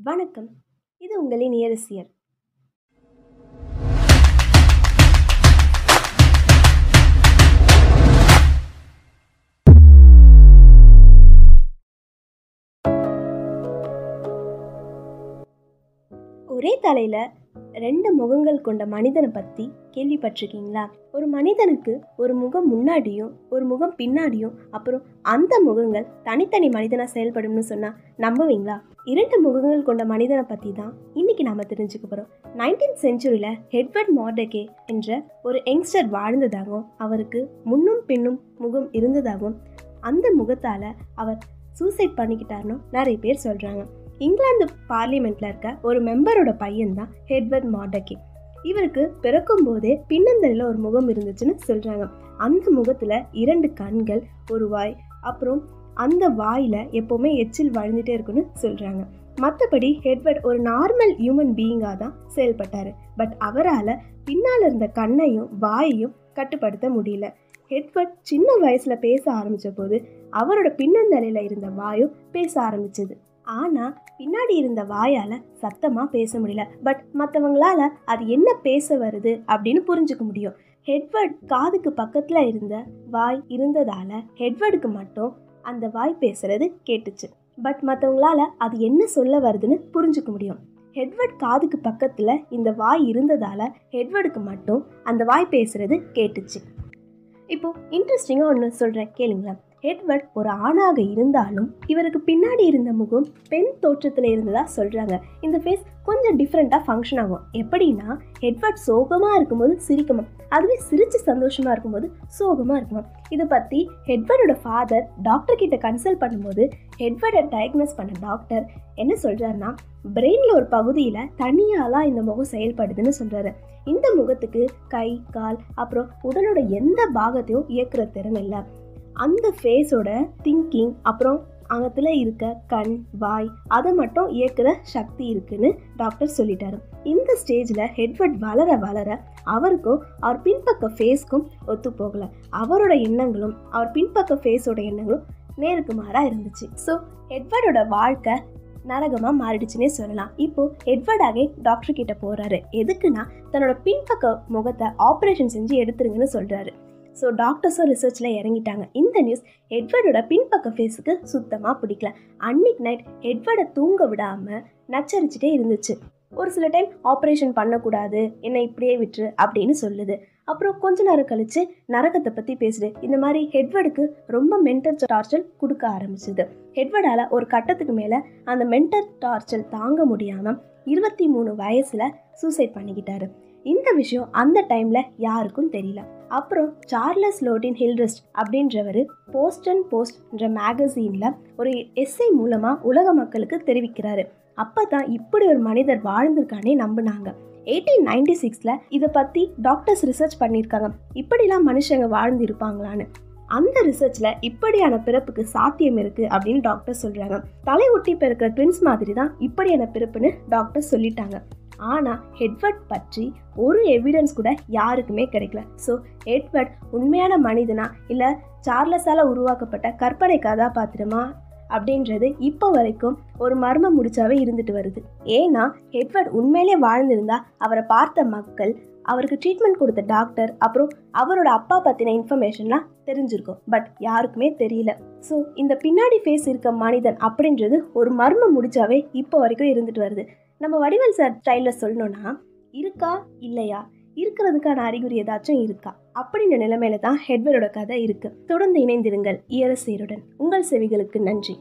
வணக்கம். இது உங்களின் இயரசியர் ஒரே தலையில ரெண்டு முகங்கள் கொண்ட மனிதனை பத்தி கேள்விப்பட்டிருக்கீங்களா? ஒரு மனிதனுக்கு ஒரு முகம் முன்னாடியும் ஒரு முகம் பின்னாடியும் அப்புறம் அந்த முகங்கள் தனித்தனி மனிதனா செயல்படும்னு சொன்னா நம்புவீங்களா? இரண்டு முகங்கள் கொண்ட மனிதனை பற்றி தான் இன்னைக்கு நாம தெரிஞ்சுக்க போகிறோம் நைன்டீன் செஞ்சுரியில் ஹெட்வர்ட் மார்டகே என்ற ஒரு யங்ஸ்டர் வாழ்ந்ததாகவும் அவருக்கு முன்னும் பின்னும் முகம் இருந்ததாகவும் அந்த முகத்தால் அவர் சூசைட் பண்ணிக்கிட்டாருன்னு நிறைய பேர் சொல்கிறாங்க இங்கிலாந்து பார்லிமெண்ட்டில் இருக்க ஒரு மெம்பரோட பையன்தான் ஹெட்வர்ட் மாடக்கி இவருக்கு பிறக்கும் போதே பின்னந்தலில் ஒரு முகம் இருந்துச்சுன்னு சொல்கிறாங்க அந்த முகத்தில் இரண்டு கண்கள் ஒரு வாய் அப்புறம் அந்த வாயில் எப்போவுமே எச்சில் வழிஞ்சிட்டே இருக்குன்னு சொல்கிறாங்க மற்றபடி ஹெட்வர்ட் ஒரு நார்மல் ஹியூமன் பீயிங்காக தான் செயல்பட்டார். பட் அவரால் பின்னால் இருந்த கண்ணையும் வாயையும் கட்டுப்படுத்த முடியல. ஹெட்வர்ட் சின்ன வயசில் பேச ஆரம்பித்த போது அவரோட பின்னந்தலையில் இருந்த வாயும் பேச ஆரம்பிச்சது. ஆனால் பின்னாடி இருந்த வாயால் சத்தமாக பேச முடியல. பட் மற்றவங்களால அது என்ன பேச வருது அப்படின்னு புரிஞ்சுக்க முடியும். ஹெட்வர்ட் காதுக்கு பக்கத்தில் இருந்த வாய் இருந்ததால் ஹெட்வர்டுக்கு மட்டும் அந்த வாய் பேசுறது கேட்டுச்சு. பட் மற்றவங்களால அது என்ன சொல்ல வருதுன்னு புரிஞ்சுக்க முடியும். ஹெட்வர்ட் காதுக்கு பக்கத்தில் இந்த வாய் இருந்ததால் ஹெட்வர்டுக்கு மட்டும் அந்த வாய் பேசுறது கேட்டுச்சு. இப்போது இன்ட்ரெஸ்டிங்காக ஒன்று சொல்கிறேன் கேளுங்களேன். ஹெட்வர்ட் ஒரு ஆணாக இருந்தாலும் இவருக்கு பின்னாடி இருந்த முகம் பெண் தோற்றத்தில் இருந்ததா சொல்கிறாங்க இந்த ஃபேஸ் கொஞ்சம் டிஃப்ரெண்ட்டாக ஃபங்க்ஷன் ஆகும். எப்படின்னா ஹெட்வர்ட் சோகமாக இருக்கும்போது சிரிக்குமா அதுவே சிரித்து சந்தோஷமாக இருக்கும்போது சோகமாக இருக்குமா இதை பற்றி ஹெட்வர்டோட ஃபாதர் டாக்டர் கிட்ட கன்சல்ட் பண்ணும்போது ஹெட்வர்டை டயக்னோஸ் பண்ண டாக்டர் என்ன சொல்கிறாருன்னா பிரெயினில் ஒரு பகுதியில் தனியாலாம் இந்த முகம் செயல்படுதுன்னு சொல்கிறாரு இந்த முகத்துக்கு கை கால் அப்புறம் உடலோட எந்த பாகத்தையும் இயக்குற திறன் இல்லை. அந்த ஃபேஸோட திங்கிங் அப்புறம் அங்கத்தில் இருக்க கண் வாய் அதை மட்டும் இயக்குற சக்தி இருக்குன்னு டாக்டர் சொல்லிட்டாரு. இந்த ஸ்டேஜில் ஹெட்வர்ட் வளர வளர அவருக்கும் அவர் பின்பக்க ஃபேஸ்க்கும் ஒத்து போகலை. அவரோட எண்ணங்களும் அவர் பின்பக்க ஃபேஸோட எண்ணங்களும் நேருக்கு மாறாக இருந்துச்சு. ஸோ ஹெட்வர்டோட வாழ்க்கை நரகமாக மாறிடுச்சுன்னே சொல்லலாம். இப்போது ஹெட்வர்டாகவே டாக்டர் கிட்ட போகிறாரு எதுக்குன்னா தன்னோட பின்பக்க முகத்தை ஆப்ரேஷன் செஞ்சு எடுத்துருங்கன்னு சொல்கிறாரு ஸோ டாக்டர்ஸும் ரிசர்ச்சில் இறங்கிட்டாங்க. இந்த நியூஸ் எட்வர்டோட பின்பக்க ஃபேஸுக்கு சுத்தமாக பிடிக்கல. அன்னைக்கு நைட் எட்வர்டை தூங்க விடாமல் நச்சரிச்சுட்டே இருந்துச்சு. ஒரு சில டைம் ஆப்ரேஷன் பண்ணக்கூடாது என்னை இப்படியே விட்டுரு அப்படின்னு சொல்லுது. அப்புறம் கொஞ்ச நேரம் கழித்து நரகத்தை பற்றி பேசுது. இந்த மாதிரி ஹெட்வர்டுக்கு ரொம்ப மென்டல் டார்ச்சல் கொடுக்க ஆரம்பிச்சுது. ஹெட்வர்டால் ஒரு கட்டத்துக்கு மேலே அந்த மென்டல் டார்ச்சர் தாங்க முடியாமல் இருபத்தி மூணு வயசில் சூசைட் பண்ணிக்கிட்டாரு. இந்த விஷயம் அந்த டைமில் யாருக்கும் தெரியல. அப்புறம் சார்லஸ் லோடின் ஹில்ரெஸ்ட் அப்படின்றவர் போஸ்ட் அண்ட் போஸ்ட்ன்ற மேகசீனில் ஒரு எஸ்ஐ மூலமாக உலக மக்களுக்கு தெரிவிக்கிறாரு. அப்போ தான் இப்படி ஒரு மனிதர் வாழ்ந்திருக்கானே நம்பினாங்க. எயிட்டீன் நைன்டி சிக்ஸில் இதை பற்றி டாக்டர்ஸ் ரிசர்ச் பண்ணியிருக்காங்க. இப்படிலாம் மனுஷங்க வாழ்ந்து இருப்பாங்களான்னு அந்த ரிசர்ச்சில் இப்படியான பிறப்புக்கு சாத்தியம் இருக்குது அப்படின்னு டாக்டர் சொல்கிறாங்க தலை ஒட்டி பிறக்கிற ட்வின்ஸ் மாதிரி தான் இப்படியான பிறப்புன்னு டாக்டர் சொல்லிட்டாங்க. ஆனால் ஹெட்வர்ட் பற்றி ஒரு எவிடன்ஸ் கூட யாருக்குமே கிடைக்கல. ஸோ ஹெட்வர்ட் உண்மையான மனிதனா இல்லை சார்லஸால் உருவாக்கப்பட்ட கற்பனை கதாபாத்திரமா அப்படின்றது இப்போ வரைக்கும் ஒரு மர்மம் முடிச்சாவே இருந்துட்டு வருது. ஏன்னா ஹெட்வர்ட் உண்மையிலே வாழ்ந்திருந்தா அவரை பார்த்த மக்கள் அவருக்கு ட்ரீட்மெண்ட் கொடுத்த டாக்டர் அப்புறம் அவரோட அப்பா பற்றின இன்ஃபர்மேஷன்லாம் தெரிஞ்சிருக்கும். பட் யாருக்குமே தெரியல. ஸோ இந்த பின்னாடி ஃபேஸ் இருக்க மனிதன் அப்படின்றது ஒரு மர்மம் முடிச்சாவே இப்போ வரைக்கும் இருந்துட்டு வருது. நம்ம வடிவல் சார் ஸ்டைலில் சொல்லணும்னா இருக்கா இல்லையா? இருக்கிறதுக்கான அறிகுறி ஏதாச்சும் இருக்கா? அப்படின்ற நிலைமையில தான் ஹெட்வரோட கதை இருக்கு. தொடர்ந்து இணைந்திருங்கள். இயரசீருடன் உங்கள் செவிகளுக்கு நன்றி.